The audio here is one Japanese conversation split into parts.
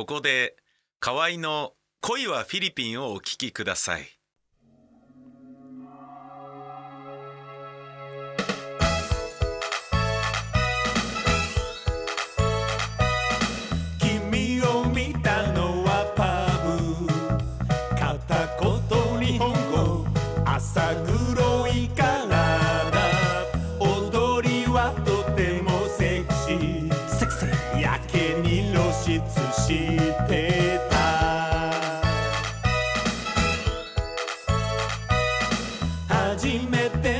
ここで河合の恋はフィリピンをお聴きください。初め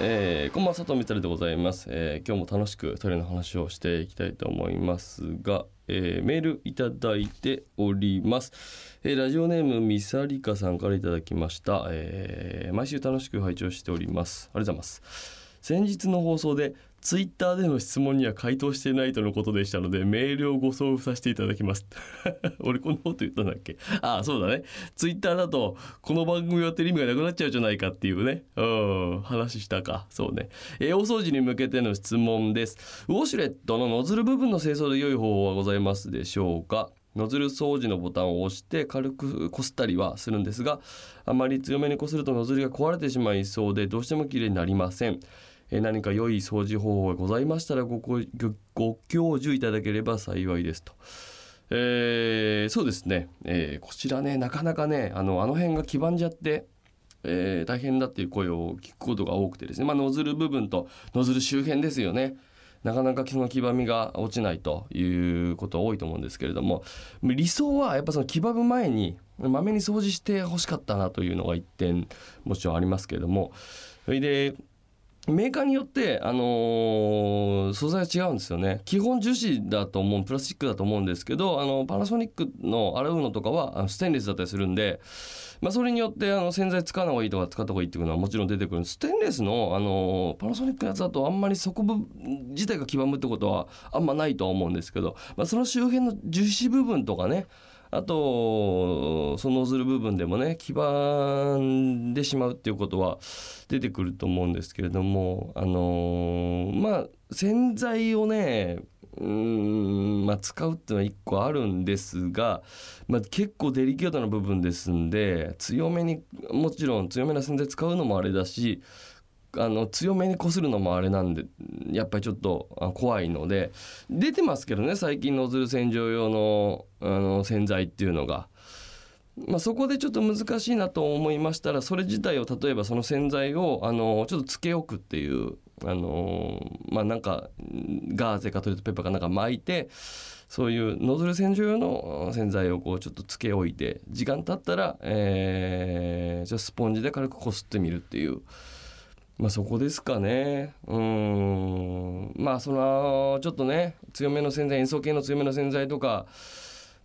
えー、こんばんは佐藤光でございます、えー今日も楽しくトイレの話をしていきたいと思いますが、えーメールいただいております、えーラジオネームミサリカさんからいただきました、えー毎週楽しく拝聴しております。ありがとうございます。先日の放送でツイッターでの質問には回答していないとのことでしたのでメールをご送付させていただきます。俺こんなこと言ったんだっけ？ああそうだね。ツイッターだとこの番組をやってる意味がなくなっちゃうじゃないかっていうね。うん話したか。そうね、えー大掃除に向けての質問です。ウォシュレットのノズル部分の清掃で良い方法はございますでしょうか？ノズル掃除のボタンを押して軽くこすったりはするんですがあまり強めにこするとノズルが壊れてしまいそうでどうしてもきれいになりません。え何か良い掃除方法がございましたらごごご教授いただければ幸いですと。えーそうですね、えーこちらねなかなかねあのあの辺が黄ばんじゃって、えー大変だっていう声を聞くことが多くてですね、まあ、ノズル部分とノズル周辺ですよね。なかなかその黄ばみが落ちないということは多いと思うんですけれども。理想はやっぱその黄ばむ前にまめに掃除してほしかったなというのが一点もちろんありますけれども。それでメーカーによって、あのー素材が違うんですよね。基本樹脂だと思うプラスチックだと思うんですけどあのパナソニックの洗うのとかはあのステンレスだったりするんで、まあ、それによってあの洗剤使わない方がいいとか使った方がいいっていうのはもちろん出てくるんです。ステンレスの、あのーパナソニックのやつだとあんまり底部自体が黄ばむってことはあんまないとは思うんですけど、まあ、その周辺の樹脂部分とかねあとそのノズル部分でもね黄ばんでしまうっていうことは出てくると思うんですけれどもあのーまあ洗剤をねうんまあ、使うっていうのは一個あるんですが、まあ、結構デリケートな部分ですんで強めにもちろん強めな洗剤使うのもあれだしあの強めにこするのもあれなんでやっぱりちょっと怖いので出てますけどね最近ノズル洗浄用のあの洗剤っていうのが。まあ、そこでちょっと難しいなと思いましたらそれ自体を例えばその洗剤をあのちょっとつけ置くっていうあのまあなんかガーゼかトイレットペーパーかなんか巻いてそういうノズル洗浄用の洗剤をこうちょっとつけ置いて時間経ったら、えーじゃスポンジで軽くこすってみるっていう。まあそこですかね。うん。まあそのちょっとね強めの洗剤塩素系の強めの洗剤とか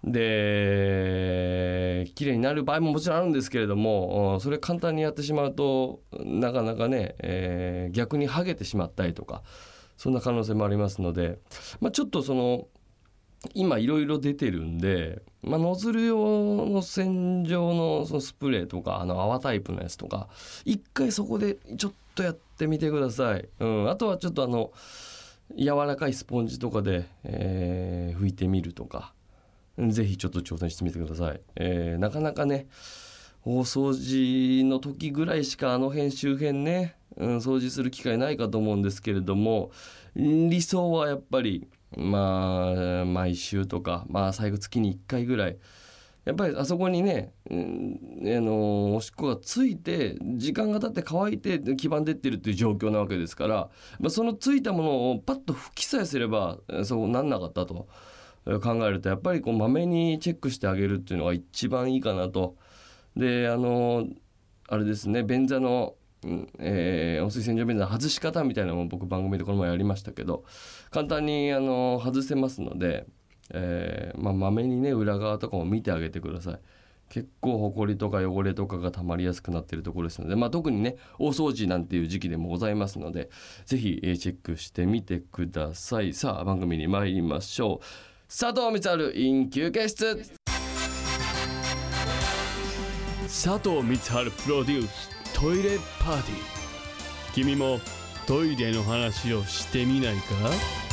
で綺麗になる場合ももちろんあるんですけれどもそれ簡単にやってしまうとなかなかね、えー逆に剥げてしまったりとかそんな可能性もありますので、まあ、ちょっとその今いろいろ出てるんで、まあ、ノズル用の洗浄のそのスプレーとかあの泡タイプのやつとか一回そこでちょっととやってみてください。うん、あとはちょっとあの柔らかいスポンジとかで、えー拭いてみるとかぜひちょっと挑戦してみてください。えーなかなかね大掃除の時ぐらいしかあの辺周辺ねうん、掃除する機会ないかと思うんですけれども理想はやっぱりまあ毎週とかまあ最後月に1回ぐらいやっぱりあそこにね、うん、あのおしっこがついて時間が経って乾いて黄ばんでってるっていう状況なわけですから、まあ、そのついたものをパッと拭きさえすればそうなんなかったと考えるとやっぱりこうまめにチェックしてあげるっていうのが一番いいかなと。であのあれですね便座の、うんえー、温水洗浄便座の外し方みたいなのも僕番組でこの前やりましたけど簡単にあの外せますので、えーまあ、まめにね裏側とかも見てあげてください。結構ほこりとか汚れとかが溜まりやすくなってるところですので、まあ、特にね大掃除なんていう時期でもございますのでぜひ、えーチェックしてみてください。さあ番組に参りましょう。佐藤光晴 in 休憩室。佐藤光晴プロデューストイレパーティー。君もトイレの話をしてみないか？